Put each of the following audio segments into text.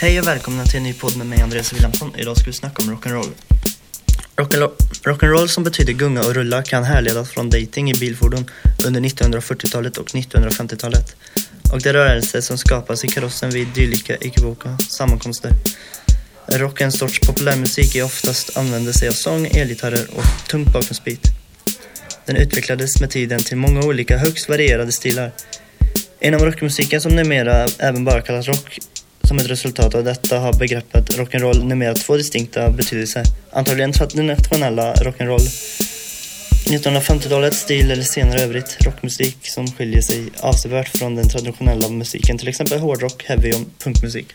Hej och välkomna till en ny podd med mig Andreas Williamson. Idag ska vi snacka om rock'n'roll. Rock'n'roll rock som betyder gunga och rulla kan härledas från dating i bilfordon under 1940-talet och 1950-talet och det rörelser som skapas i karossen vid dylika ekivoka sammankomster. Rock är en sorts populärmusik i oftast använder sig av sång, elgitarrer och tungt bakgrundsbeat. Den utvecklades med tiden till många olika högst varierade stilar. Inom rockmusiken som numera även bara kallas rock som ett resultat av detta har begreppet rock'n'roll numera två distinkta betydelser. Antagligen traditionella rock'n'roll 1950-talets stil eller senare övrigt rockmusik som skiljer sig avsevärt från den traditionella musiken, till exempel hårdrock, heavy och punkmusik.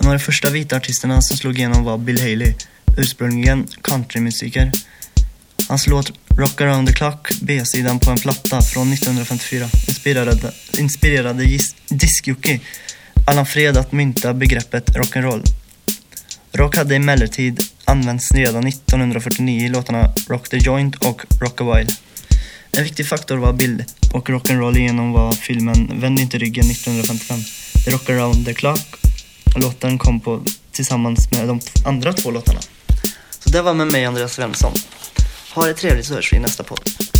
En av de första vita artisterna som slog igenom var Bill Haley, ursprungligen countrymusiker. Hans låt Rock around the clock, B-sidan på en platta från 1954, inspirerade, inspirerade diskjockey Allan Fred att mynta begreppet rock'n'roll. Rock hade emellertid använts redan 1949 i låtarna Rock the Joint och Rock a While. En viktig faktor var bild och rock'n'roll genom var filmen Vänd inte ryggen 1955. The Rock around the clock. Låten kom på tillsammans med de andra två låtarna. Så det var med mig Andreas Svensson. Ha det trevligt så hörs vi i nästa podd.